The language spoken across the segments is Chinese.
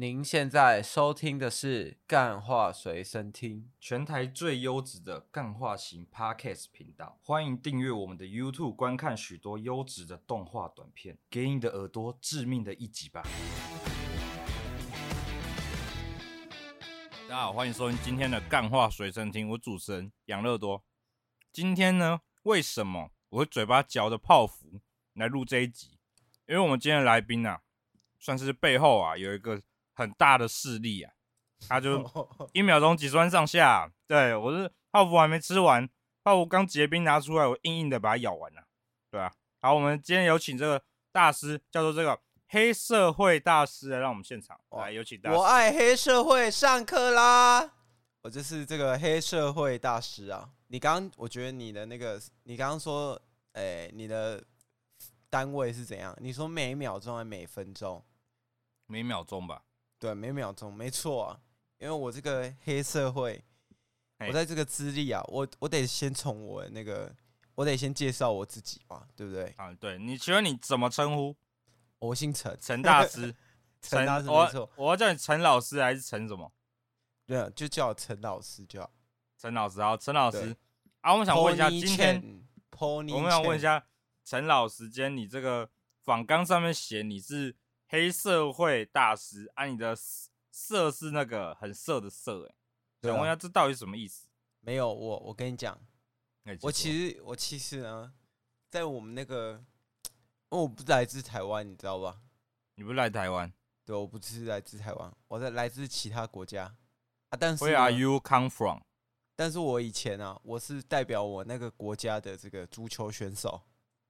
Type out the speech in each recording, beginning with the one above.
您现在收听的是《干话随身听》，全台最优质的干话型 Podcast 频道。欢迎订阅我们的 YouTube，观看许多优质的动画短片，给你的耳朵致命的一击吧！大家好，欢迎收听今天的《干话随身听》，我主持人养乐多。今天呢，为什么我会嘴巴嚼着泡芙来录这一集？因为我们今天的来宾啊，算是背后啊有一个。很大的势力啊，他就一秒钟几十万上下。对，我是泡芙还没吃完，泡芙刚结冰拿出来，我硬硬的把它咬完了，对啊。好，我们今天有请这个大师，叫做这个黑社会大师来让我们现场来有请大师。我爱黑社会，上课啦！我就是这个黑社会大师啊。你刚刚，我觉得你的那个，你刚刚说，哎、欸，你的单位是怎样？你说每秒钟还每分钟？每秒钟吧。对，每秒钟没错啊，因为我这个黑社会，我在这个资历啊，我我得先从我那个，我得先介绍我自己嘛，对不对？啊，对，你请问你怎么称呼？我姓陈，陈大师，陈大师没错，我要叫你陈老师还是陈什么？对啊，就叫陈老师就好。陈老师，好，陈老师啊，我们想问一下，今天我们想问一下陈老师，今天你这个访纲上面写你是。黑社会大师，啊，你的色是那个很色的色，哎，想问一下这到底什么意思？没有，我我跟你讲，我其实我其实呢，在我们那个，我不是来自台湾，你知道吧？你不是来台湾？对，我不是来自台湾，我在来自其他国家啊。但是 Where are you come from？但是我以前啊，我是代表我那个国家的这个足球选手。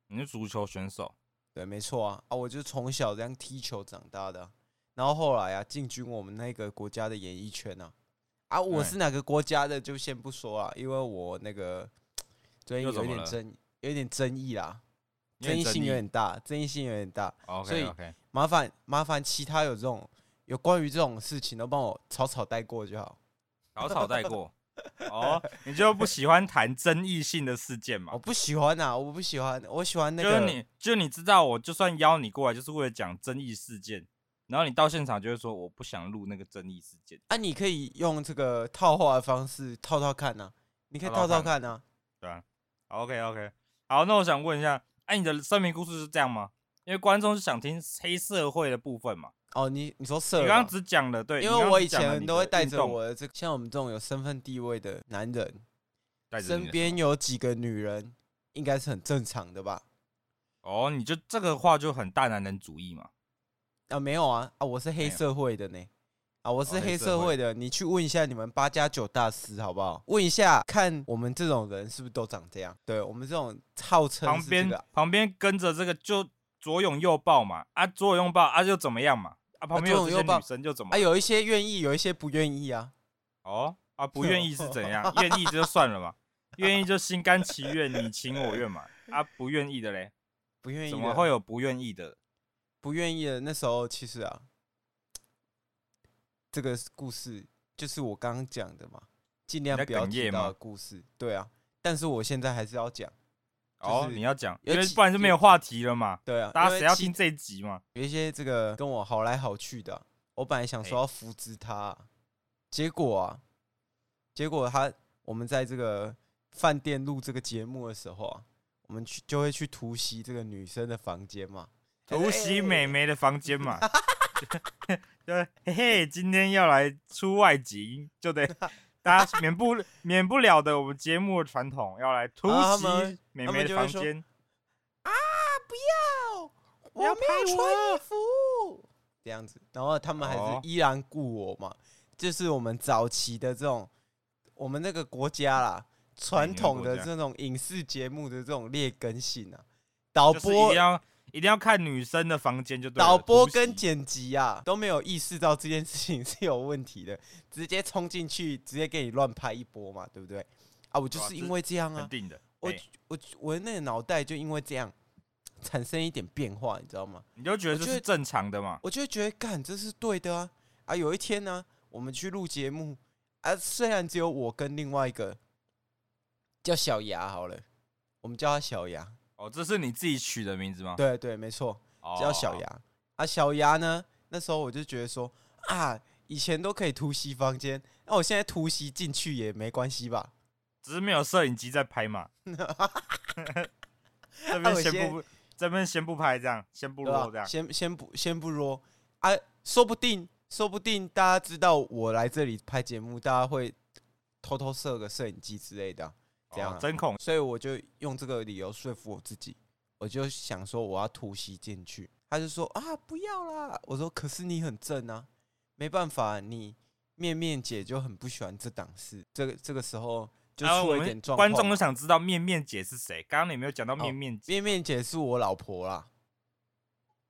你是足球选手？对，没错啊，啊，我就从小这样踢球长大的，然后后来啊，进军我们那个国家的演艺圈呢，啊，啊，我是哪个国家的就先不说了，因为我那个 最近有点争，有点争议啦，争议性有点大，争议性有点大，所以麻烦麻烦其他有这种有关于这种事情都帮我草草带过就好，草草带过。哦，你就不喜欢谈争议性的事件嘛？我不喜欢啊，我不喜欢，我喜欢那个。就是你，就你知道，我就算邀你过来，就是为了讲争议事件，然后你到现场就会说我不想录那个争议事件。啊，你可以用这个套话的方式套套看呐，你可以套套看呐。对啊，OK OK，好，那我想问一下，哎，你的生命故事是这样吗？因为观众是想听黑社会的部分嘛。哦，你你说色，你刚刚只讲了对，因为我以前都会带着我的这个，像我们这种有身份地位的男人，身边有几个女人，应该是很正常的吧？哦，你就这个话就很大男人主义嘛？啊，没有啊，啊，我是黑社会的呢，啊，我是黑社会的，你去问一下你们八加九大师好不好？问一下，看我们这种人是不是都长这样？对我们这种号称旁边旁边跟着这个就左拥右抱嘛，啊，左拥右抱啊，就怎么样嘛？啊，旁边有这些女生就怎么？啊，有一些愿意，有一些不愿意啊。哦，啊，不愿意是怎样？愿意就算了嘛，愿意就心甘情愿，你情我愿嘛。啊，不愿意的嘞，不愿意，怎么会有不愿意的？不愿意的那时候，其实啊，这个故事就是我刚刚讲的嘛，尽量不要提到的故事。对啊，但是我现在还是要讲。哦，你要讲，因为不然就没有话题了嘛。对啊，大家谁要听这一集嘛？有一些这个跟我好来好去的，我本来想说要扶植他，结果啊，结果他我们在这个饭店录这个节目的时候啊，我们去就会去突袭这个女生的房间嘛，突袭美眉的房间嘛。对，嘿嘿，今天要来出外景，就得。大家免不免不了的，我们节目的传统要来突袭美眉的房间啊！不要，我没有穿衣服，这样子，然后他们还是依然雇我嘛。就是我们早期的这种，我们那个国家啦，传统的这种影视节目的这种劣根性啊，导播一定要看女生的房间就对。导播跟剪辑啊都没有意识到这件事情是有问题的，直接冲进去，直接给你乱拍一波嘛，对不对？啊，我就是因为这样啊，我我我那个脑袋就因为这样产生一点变化，你知道吗？你就觉得这是正常的嘛？我就觉得干这是对的啊！啊，有一天呢，我们去录节目啊，虽然只有我跟另外一个叫小牙好了，我们叫他小牙。哦，这是你自己取的名字吗？对对，没错，叫小牙。啊，小牙呢？那时候我就觉得说，啊，以前都可以突袭房间，那我现在突袭进去也没关系吧？只是没有摄影机在拍嘛。这边先不，这边先不拍，这样先不录，这样先先不先不录啊，说不定说不定大家知道我来这里拍节目，大家会偷偷设个摄影机之类的，这样针孔，所以我就用这个理由说服我自己，我就想说我要突袭进去，他就说啊不要啦，我说可是你很正啊，没办法，你面面姐就很不喜欢这档事，这个这个时候。然后我们观众都想知道面面姐是谁？刚刚你没有讲到面面姐。面面姐是我老婆啦。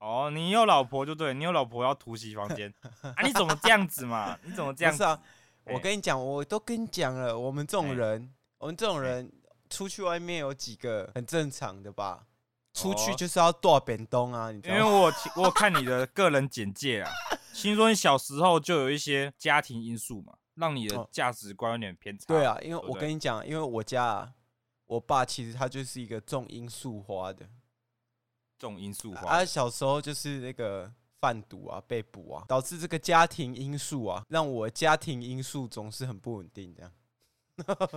哦，你有老婆就对，你有老婆要突袭房间 啊？你怎么这样子嘛？你怎么这样子啊？我跟你讲，我都跟你讲了，我们这种人，我们这种人出去外面有几个很正常的吧？出去就是要剁扁东啊！你知道吗？因为我 我看你的个人简介啊，听说你小时候就有一些家庭因素嘛。让你的价值观有点偏差。对啊，因为我跟你讲，因为我家啊，我爸其实他就是一个种罂粟花的，种罂粟花。他小时候就是那个贩毒啊，被捕啊，导致这个家庭因素啊，让我家庭因素总是很不稳定。这样，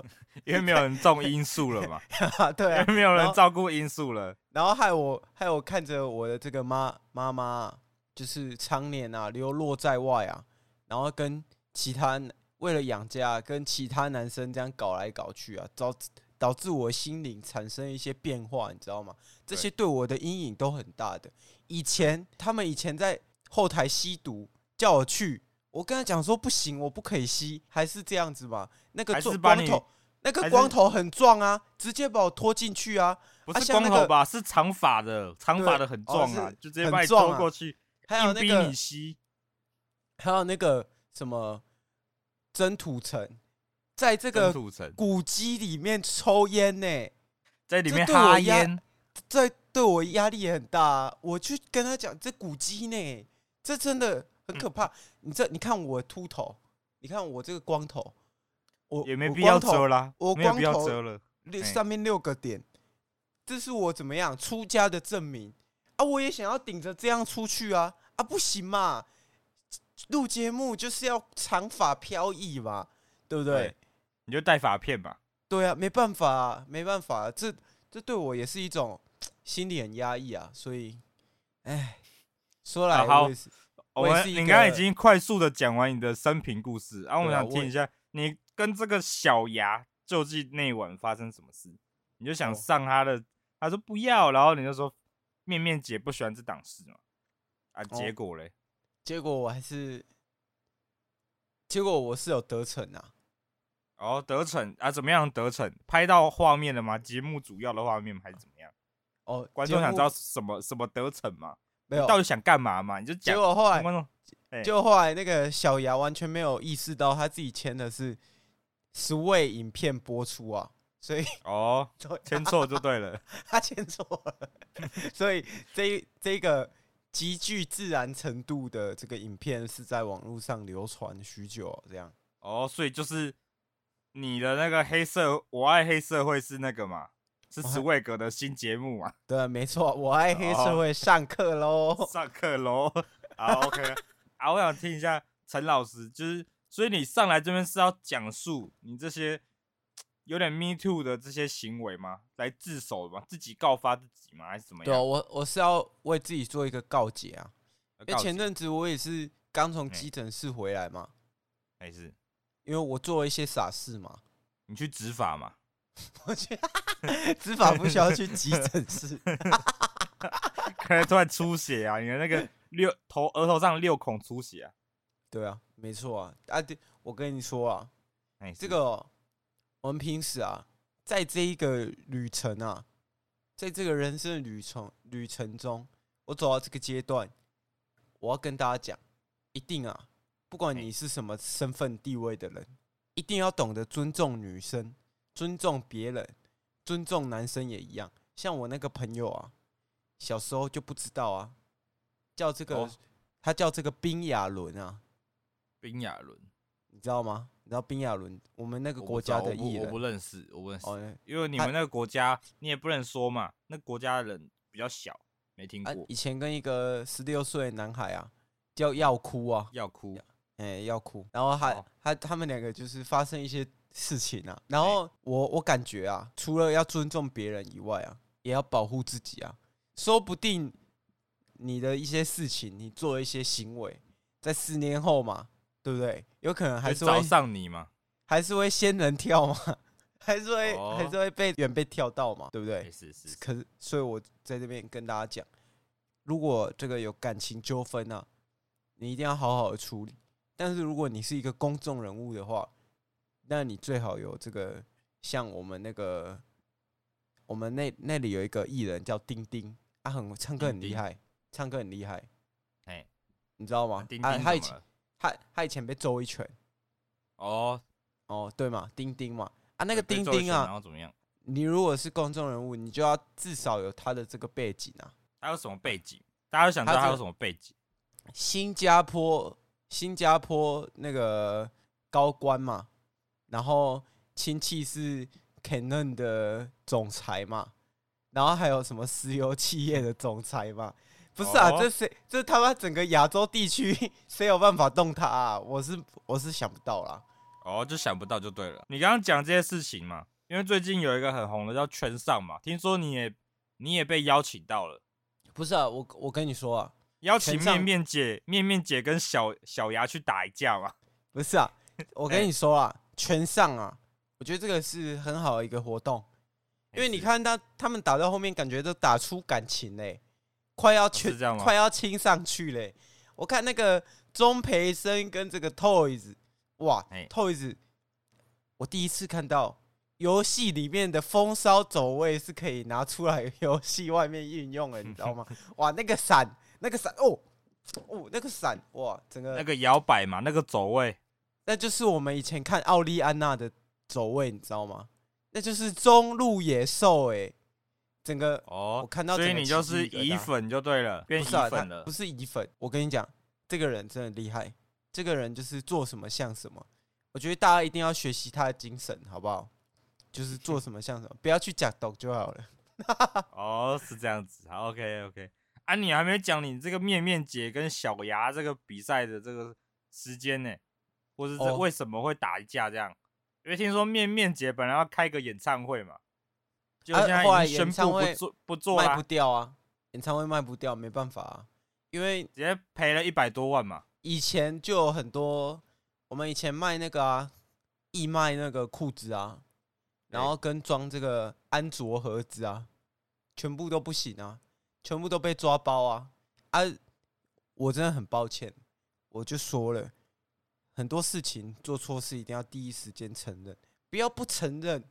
因为没有人种罂粟了嘛，对啊，因为没有人照顾罂粟了，然后害我害我看着我的这个妈妈妈，就是常年啊流落在外啊，然后跟其他。为了养家，跟其他男生这样搞来搞去啊，导导致我心灵产生一些变化，你知道吗？这些对我的阴影都很大的。以前他们以前在后台吸毒，叫我去，我跟他讲说不行，我不可以吸，还是这样子吧。那个光头，那个光头很壮啊，直接把我拖进去啊。不是光头吧？是长发的，长发的很壮啊，就直接把你拖过去，还有那个你吸，还有那个什么。真土城，在这个古迹里面抽烟呢、欸，在里面哈烟，这对我压力也很大、啊。我去跟他讲，这古迹呢，这真的很可怕。嗯、你这，你看我秃头，你看我这个光头，我也没必要遮啦，我光头遮了，上面六个点，这是我怎么样出家的证明啊！我也想要顶着这样出去啊啊，不行嘛！录节目就是要长发飘逸嘛，对不对？对，你就戴发片吧。对啊，没办法啊，没办法啊，这这对我也是一种 心里很压抑啊。所以，哎，说来好，我，我们你刚刚已经快速的讲完你的生平故事，然后我想听一下你跟这个小牙究竟那晚发生什么事？你就想上他的，他说不要，然后你就说面面姐不喜欢这档事嘛？啊，结果嘞？结果我还是，结果我是有得逞啊！哦，得逞啊？怎么样得逞？拍到画面了吗？节目主要的画面还是怎么样？哦，观众想知道什么什么得逞吗？没有，到底想干嘛嘛？你就讲。结果后来，结果后来那个小牙完全没有意识到他自己签的是 Sway 影片播出啊，所以哦，签错就对了，他签错了，所以这这个。极具自然程度的这个影片是在网络上流传许久，这样哦，所以就是你的那个黑色，我爱黑社会是那个嘛，是史威格的新节目啊？对，没错，我爱黑社会上课喽，上课喽。好，OK，啊，我想听一下陈老师，就是所以你上来这边是要讲述你这些。有点 me too 的这些行为吗？来自首吗？自己告发自己吗？还是怎么样？对啊，我我是要为自己做一个告解啊。因为前阵子我也是刚从急诊室回来嘛，还是因为我做了一些傻事嘛。你去执法嘛？我去执法不需要去急诊室，可能突然出血啊！你的那个六头额头上六孔出血啊？对啊，没错啊。啊，对，我跟你说啊，这个。我们平时啊，在这一个旅程啊，在这个人生的旅程旅程中，我走到这个阶段，我要跟大家讲，一定啊，不管你是什么身份地位的人，一定要懂得尊重女生，尊重别人，尊重男生也一样。像我那个朋友啊，小时候就不知道啊，叫这个，哦、他叫这个冰亚伦啊，冰亚伦，你知道吗？你知道冰亚伦，我们那个国家的艺人，我不认识，我不认识。哦、因为你们那个国家，你也不能说嘛，那国家的人比较小，没听过。啊、以前跟一个十六岁的男孩啊，叫要哭啊，要哭，哎、欸，要哭。然后还、哦、他他们两个就是发生一些事情啊。然后我我感觉啊，除了要尊重别人以外啊，也要保护自己啊。说不定你的一些事情，你做一些行为，在十年后嘛，对不对？有可能还是会找上你嘛，还是会仙人跳嘛，还是会、哦、还是会被远被跳到嘛，对不对？是是，是。可是，所以我在这边跟大家讲，如果这个有感情纠纷啊，你一定要好好的处理。但是如果你是一个公众人物的话，那你最好有这个像我们那个，我们那那里有一个艺人叫丁丁。他很唱歌很厉害，唱歌很厉害，哎，你知道吗？丁丁他以前他他以前被揍一拳，哦哦对嘛，丁丁嘛啊那个丁丁啊，然后怎么样？你如果是公众人物，你就要至少有他的这个背景啊。他有什么背景？大家都想知道他有什么背景？新加坡新加坡那个高官嘛，然后亲戚是 Canon 的总裁嘛。然后还有什么石油企业的总裁嘛？不是啊，这谁？这他妈整个亚洲地区 谁有办法动他啊？我是我是想不到啦。哦，就想不到就对了。你刚刚讲这些事情嘛，因为最近有一个很红的叫圈上嘛，听说你也你也被邀请到了。不是啊，我我跟你说啊，邀请面面姐面面姐跟小小牙去打一架嘛。不是啊，我跟你说啊，圈上啊，我觉得这个是很好的一个活动。因为你看他，他们打到后面，感觉都打出感情嘞，快要全快要亲上去嘞。我看那个钟培生跟这个 Toys，哇，Toys，我第一次看到游戏里面的风骚走位是可以拿出来游戏外面运用的，你知道吗？哇，那个闪，那个闪，哦哦，那个闪，哇，整个那个摇摆嘛，那个走位，那就是我们以前看奥利安娜的走位，你知道吗？那就是中路野兽哎、欸，整个哦，我看到，所以你就是乙粉就对了，变乙粉了，不是乙粉。我跟你讲，这个人真的厉害，这个人就是做什么像什么。我觉得大家一定要学习他的精神，好不好？就是做什么像什么，不要去假抖就好了。哦，是这样子，好，OK OK。啊，你还没讲你这个面面姐跟小牙这个比赛的这个时间呢，或是这为什么会打一架这样？因为听说面面姐本来要开个演唱会嘛，就现在已经宣布不做不做了，卖不掉啊！演唱会卖不掉，没办法啊，因为直接赔了一百多万嘛。以前就有很多，我们以前卖那个啊，义卖那个裤子啊，然后跟装这个安卓盒子啊，全部都不行啊，全部都被抓包啊！啊，我真的很抱歉，我就说了。很多事情做错事一定要第一时间承认，不要不承认，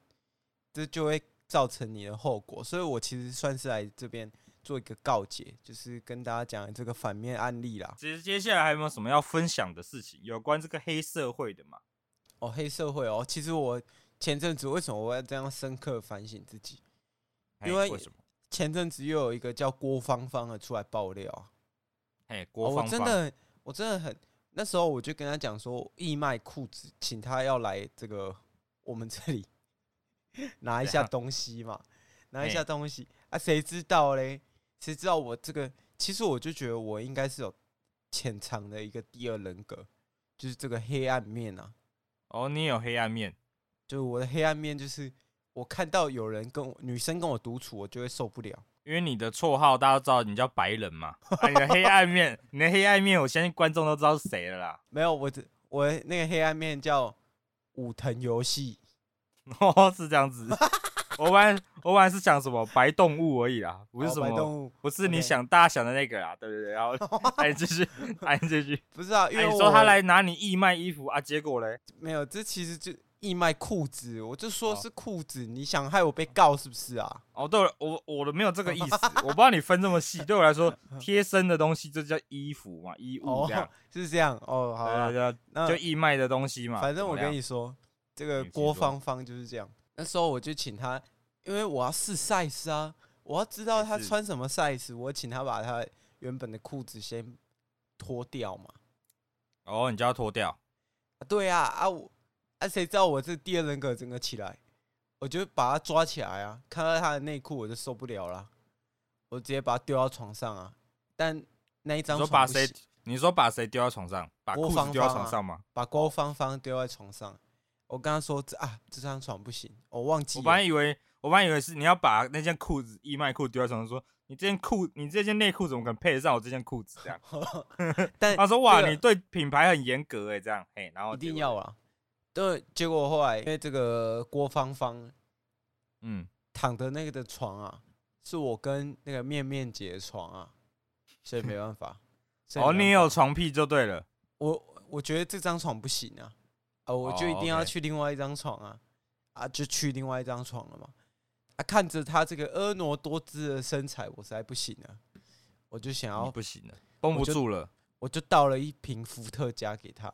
这就会造成你的后果。所以我其实算是来这边做一个告解，就是跟大家讲这个反面案例啦。其实接下来还有没有什么要分享的事情，有关这个黑社会的嘛？哦，黑社会哦，其实我前阵子为什么我要这样深刻反省自己？因为前阵子又有一个叫郭芳芳的出来爆料啊。哎，郭芳芳，我真的，我真的很。那时候我就跟他讲说，义卖裤子，请他要来这个我们这里拿一下东西嘛，拿一下东西啊，谁知道嘞？谁知道我这个？其实我就觉得我应该是有潜藏的一个第二人格，就是这个黑暗面啊。哦，你有黑暗面，就是我的黑暗面，就是我看到有人跟我女生跟我独处，我就会受不了。因为你的绰号大家都知道，你叫白人嘛。啊，你的黑暗面，你的黑暗面，我相信观众都知道是谁了啦。没有，我这我那个黑暗面叫武藤游戏。哦，是这样子。我本来我本来是想什么白动物而已啦，不是什么、动物，不是你想.大家想的那个啦。对不对，然后 哎继续，哎继续。不是啊，因为你说他来拿你义卖衣服啊，结果嘞，没有，这其实就。义卖裤子，我就说是裤子，你想害我被告是不是啊？哦，对了，我我的没有这个意思，我不知道你分这么细。对我来说，贴身的东西就叫衣服嘛，衣物这样，是这样哦。好啊，就义卖的东西嘛。反正我跟你说，这个郭芳芳就是这样。那时候我就请他，因为我要试 size 啊，我要知道他穿什么 size，我请他把他原本的裤子先脱掉嘛。哦，你就要脱掉？对啊，啊我。啊！谁知道我这第二人格整个起来，我就把他抓起来啊！看到他的内裤，我就受不了了，我直接把他丢到床上啊！但那一张床，把谁你说把谁丢到床上？把裤子丢到床上吗？把郭芳芳丢在床上。我刚刚说这啊，这张床不行，我忘记。我本来以为，我本来以为是你要把那件裤子义卖裤丢在床上，说你这件裤，你这件内裤怎么可能配得上我这件裤子？这样。但他说哇，这个、你对品牌很严格哎，这样嘿，然后一定要啊。对，结果后来因为这个郭芳芳，嗯，躺的那个的床啊，是我跟那个面面姐的床啊，所以没办法。哦，你有床屁就对了。我我觉得这张床不行啊。啊，我就一定要去另外一张床啊！啊，就去另外一张床了嘛！啊，看着他这个婀娜多姿的身材，我实在不行了，我就想要不行了，绷不住了我，我就倒了一瓶伏特加给他，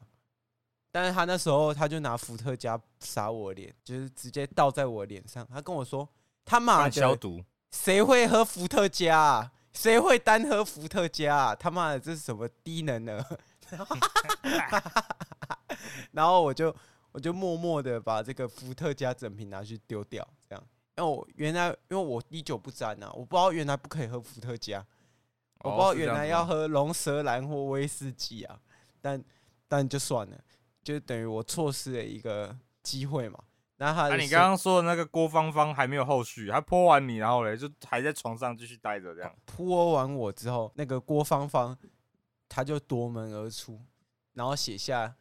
但是他那时候他就拿伏特加洒我脸，就是直接倒在我脸上，他跟我说：“他妈的，消毒，谁会喝伏特加啊？谁会单喝伏特加啊？他妈的，这是什么低能呢？” 然后我就我就默默的把这个伏特加整瓶拿去丢掉，这样。因为我原来因为我滴酒不沾啊，我不知道原来不可以喝伏特加，我不知道原来要喝龙舌兰或威士忌啊。但但就算了，就等于我错失了一个机会嘛。那他，你刚刚说的那个郭芳芳还没有后续，他泼完你，然后嘞就还在床上继续待着这样。泼完我之后，那个郭芳芳他就夺门而出，然后写下。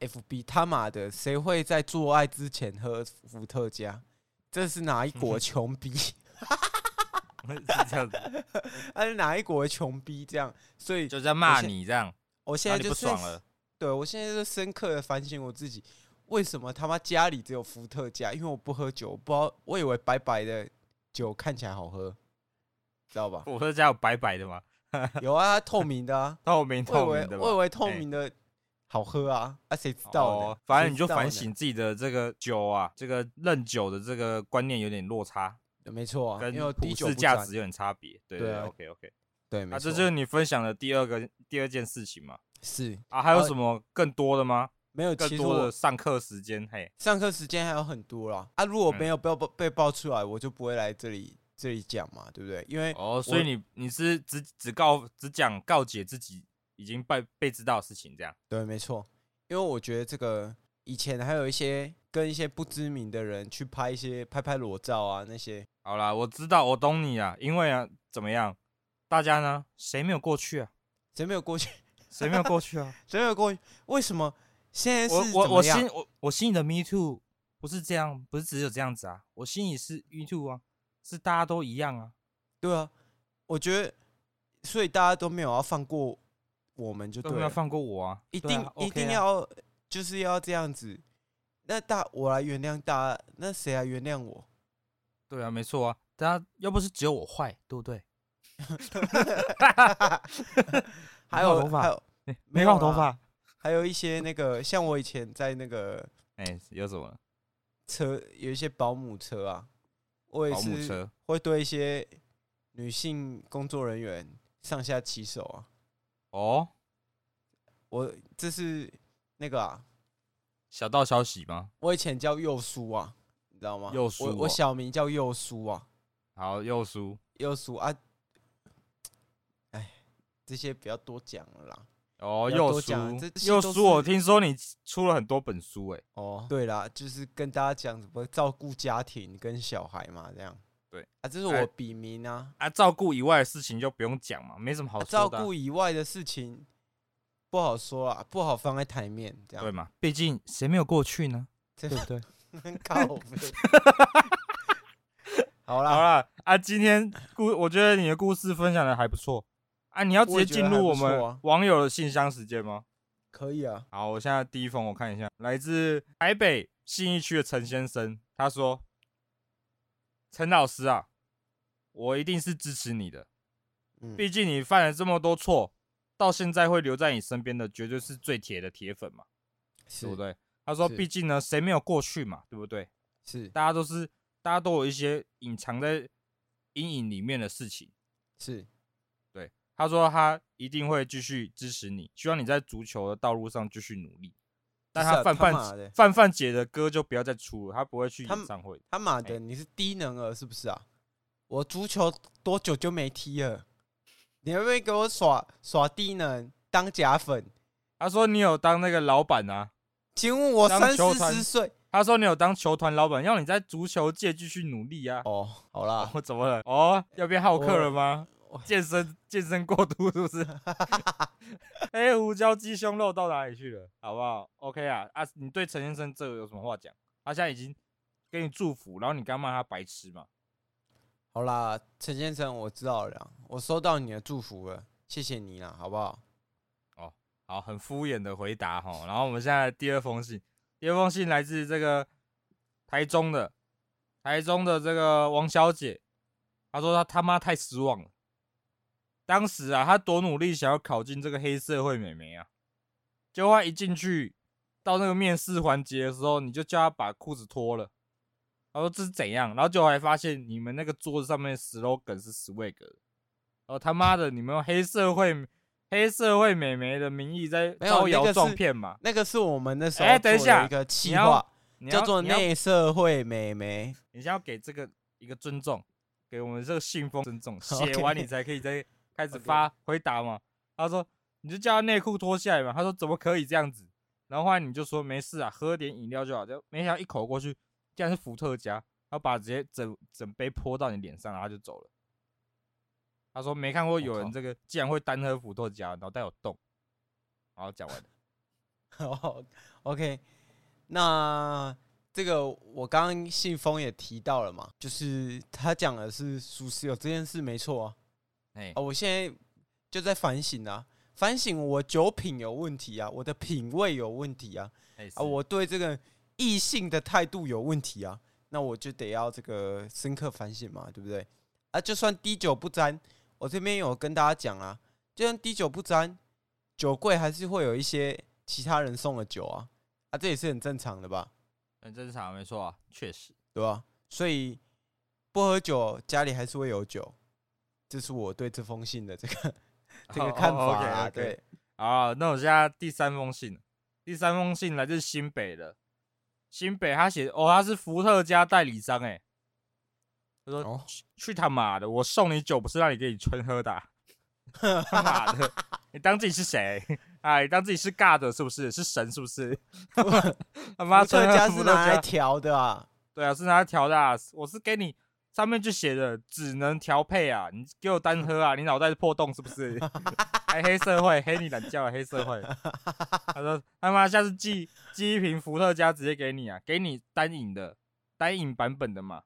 FB 他妈的，谁会在做爱之前喝伏特加？这是哪一国 穷逼？是这样子，他 是哪一国穷逼？这样，所以就在骂你这样。我现在就不爽了。对，我现在就深刻的反省我自己，为什么他妈家里只有伏特加？因为我不喝酒，我不知道，我以为白白的酒看起来好喝，知道吧？伏特加有白白的吗？有啊，透明的啊，透明透明的。我以为透明的。好喝啊！啊，谁知道呢？哦，反正你就反省自己的这个酒啊，这个认酒的这个观念有点落差。没错啊，跟普世价值有点差别。对对，OK OK。对，没错。啊，这就是你分享的第二个第二件事情嘛？是啊，还有什么更多的吗？没有，更多的上课时间。嘿，上课时间还有很多啦。啊，如果没有被爆被爆出来，我就不会来这里这里讲嘛，对不对？因为哦，所以你你是只只告只讲告解自己已经被被知道的事情，这样？对，没错。因为我觉得这个以前还有一些跟一些不知名的人去拍一些拍拍裸照啊那些。好啦，我知道，我懂你啊。因为啊，怎么样？大家呢？谁没有过去啊？谁没有过去？谁没有过去啊？谁没有过去？为什么现在是我我我心我我心里的 me too 不是这样，不是只有这样子啊。我心里是 me too 啊，是大家都一样啊。对啊，我觉得，所以大家都没有要放过。我们就对，要放过我啊！一定一定要就是要这样子。那大我来原谅大家，那谁来原谅我？对啊，没错啊，大家要不是只有我坏，对不对？还有头发，还有没有头发，还有一些那个像我以前在那个哎有什么？车，有一些保姆车啊，我也是会对一些女性工作人员上下其手啊。哦，我这是那个啊，小道消息吗？我以前叫幼叔啊，你知道吗？幼叔，我我小名叫幼叔啊。好，幼叔，幼叔啊，哎，这些不要多讲了啦。哦，佑叔，佑叔，我听说你出了很多本书哎。哦，对啦，就是跟大家讲怎么照顾家庭跟小孩嘛，这样。对啊，这是我笔名啊！啊，照顾以外的事情就不用讲嘛，没什么好说的、啊。照顾以外的事情不好说啊，不好放在台面，这样对嘛？毕竟谁没有过去呢？对不对？靠 好啦好啦，啊，今天故我觉得你的故事分享的还不错啊，你要直接进入我们网友的信箱时间吗？可以啊。好，我现在第一封我看一下，来自台北信义区的陈先生，他说。陈老师啊，我一定是支持你的。毕竟你犯了这么多错，到现在会留在你身边的，绝对是最铁的铁粉嘛，对不对？他说：“毕竟呢，谁没有过去嘛，对不对？是，大家都是，大家都有一些隐藏在阴影里面的事情。是，对。他说他一定会继续支持你，希望你在足球的道路上继续努力。”但他范范范范姐的歌就不要再出了，他不会去演唱会。他妈的，你是低能儿是不是啊？我足球多久就没踢了？你会不会给我耍耍低能？当假粉。他说你有当那个老板啊？请问我三四十岁？他说你有当球团老板，要你在足球界继续努力啊。哦，好啦，我怎么了？哦，要变好客了吗？健身健身过度是不是？黑 胡椒鸡胸肉到哪里去了？好不好？OK 啊啊！你对陈先生这个有什么话讲？他现在已经给你祝福，然后你刚骂他白痴嘛？好啦，陈先生，我知道了，我收到你的祝福了，谢谢你啦，好不好？哦，好，很敷衍的回答哈。然后我们现在第二封信，第二封信来自这个台中的台中的这个王小姐，她说她他妈太失望了。当时啊，他多努力想要考进这个黑社会美眉啊，结果她一进去到那个面试环节的时候，你就叫他把裤子脱了。他说这是怎样？然后就还发现你们那个桌子上面 slogan 是 swag 的。哦他妈的，你们用黑社会黑社会美眉的名义在招摇撞骗嘛？那个是我们那时候哎，等一个企划，欸、叫做内社会美眉。你先要给这个一个尊重，给我们这个信封尊重，写完你才可以再。开始发回答嘛？他说：“你就叫他内裤脱下来嘛。”他说：“怎么可以这样子？”然后后来你就说：“没事啊，喝点饮料就好。”就没想到一口过去，竟然是伏特加，然后把直接整整杯泼到你脸上，然后就走了。他说：“没看过有人这个竟然会单喝伏特加，脑袋有洞。”好，讲完了。好，OK。那这个我刚刚信封也提到了嘛，就是他讲的是属实有这件事，没错啊。哎，我现在就在反省啊，反省我酒品有问题啊，我的品味有问题啊，啊，我对这个异性的态度有问题啊，那我就得要这个深刻反省嘛，对不对？啊，就算滴酒不沾，我这边有跟大家讲啊，就算滴酒不沾，酒柜还是会有一些其他人送的酒啊，啊，这也是很正常的吧？很正常，没错啊，确实，对吧？所以不喝酒，家里还是会有酒。这是我对这封信的这个 这个看法啊。Oh, okay, okay. 对，好，那我现在第三封信，第三封信来自新北的，新北他写哦，他是伏特加代理商哎，他说、oh. 去，他妈的，我送你酒不是让你给你纯喝的、啊，他妈的，你当自己是谁？哎，你当自己是尬的是不是？是神是不是？他妈，伏特加是拿来调的啊？对啊，是拿来调的啊，我是给你。上面就写着只能调配啊！你给我单喝啊！你脑袋是破洞是不是？还黑社会黑你懒觉黑社会！他说他妈下次寄寄一瓶伏特加直接给你啊，给你单饮的单饮版本的嘛，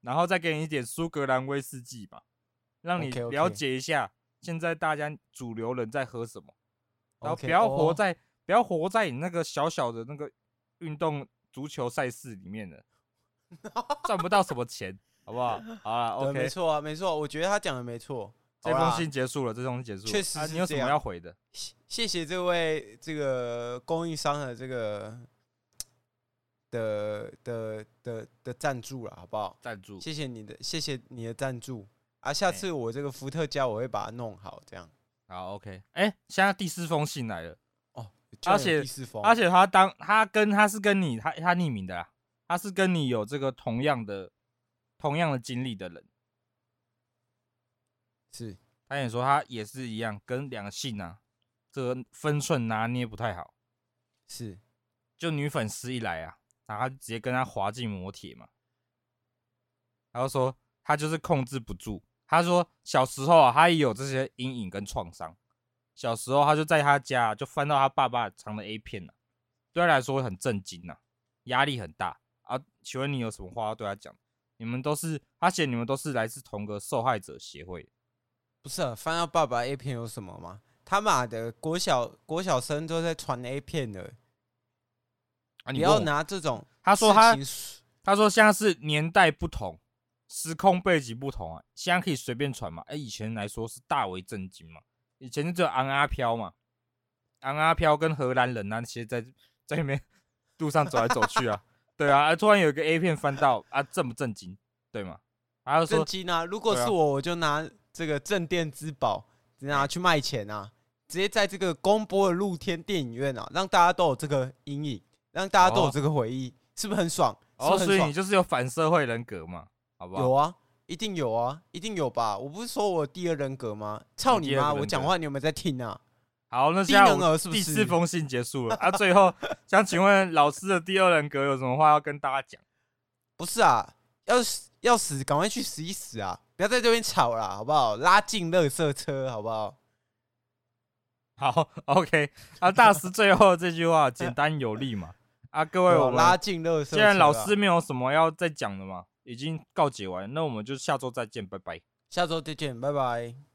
然后再给你一点苏格兰威士忌吧，让你了解一下现在大家主流人在喝什么，然后不要活在不要活在你那个小小的那个运动足球赛事里面的，赚不到什么钱。好不好？好了，OK，没错啊，没错。我觉得他讲的没错。这封信结束了，这封信结束了。确实、啊，你有什么要回的？谢谢这位这个供应商的这个的的的的赞助了，好不好？赞助，谢谢你的，谢谢你的赞助啊！下次我这个伏特加我会把它弄好，这样。好，OK。哎，现在第四封信来了哦，而且第四封，而且他当他跟他是跟你他他匿名的啦，他是跟你有这个同样的。同样的经历的人，是他也说他也是一样，跟两个信啊，这个分寸拿捏不太好。是，就女粉丝一来啊，然后他就直接跟他滑进摩铁嘛，然后说他就是控制不住。他说小时候啊，他也有这些阴影跟创伤。小时候他就在他家就翻到他爸爸藏的 A 片了，对他来说很震惊呐，压力很大啊。请问你有什么话要对他讲？你们都是，而且你们都是来自同个受害者协会，不是、啊？翻到爸爸 A 片有什么吗？他妈的，国小国小生都在传 A 片的，啊！你要拿这种，他说他他说现在是年代不同，时空背景不同啊，现在可以随便传嘛？哎，以前来说是大为震惊嘛，以前就只有昂阿飘嘛，昂阿飘跟荷兰人那些在在那边 路上走来走去啊。对啊，突然有一个 A 片翻到啊，震不震惊？对吗？还有说震惊啊！如果是我，我就拿这个镇店之宝，拿去卖钱啊！直接在这个公播的露天电影院啊，让大家都有这个阴影，让大家都有这个回忆，是不是很爽？哦，所以你就是有反社会人格嘛？好不好？有啊，一定有啊，一定有吧？我不是说我第二人格吗？操你妈！我讲话你有没有在听啊？好，那下午是是第四封信结束了啊。最后 想请问老师的第二人格有什么话要跟大家讲？不是啊，要死要死，赶快去死一死啊！不要在这边吵了，好不好？拉进垃圾车，好不好？好，OK。啊，大师最后这句话简单有力嘛？啊，各位，我拉进垃圾车。既然老师没有什么要再讲的嘛，已经告解完，那我们就下周再见，拜拜。下周再见，拜拜。